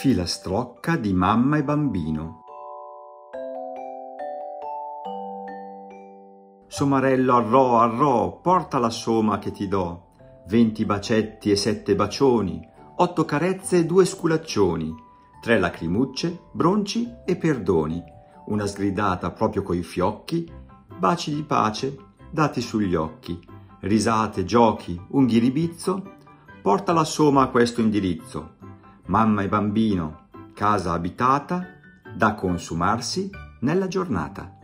Filastrocca di mamma e bambino. Somarello arro arro, porta la soma che ti do. Venti bacetti e sette bacioni, otto carezze e due sculaccioni, tre lacrimucce, bronci e perdoni, una sgridata proprio coi fiocchi, baci di pace dati sugli occhi, risate, giochi, un ghiribizzo, porta la soma a questo indirizzo mamma e bambino, casa abitata, da consumarsi nella giornata.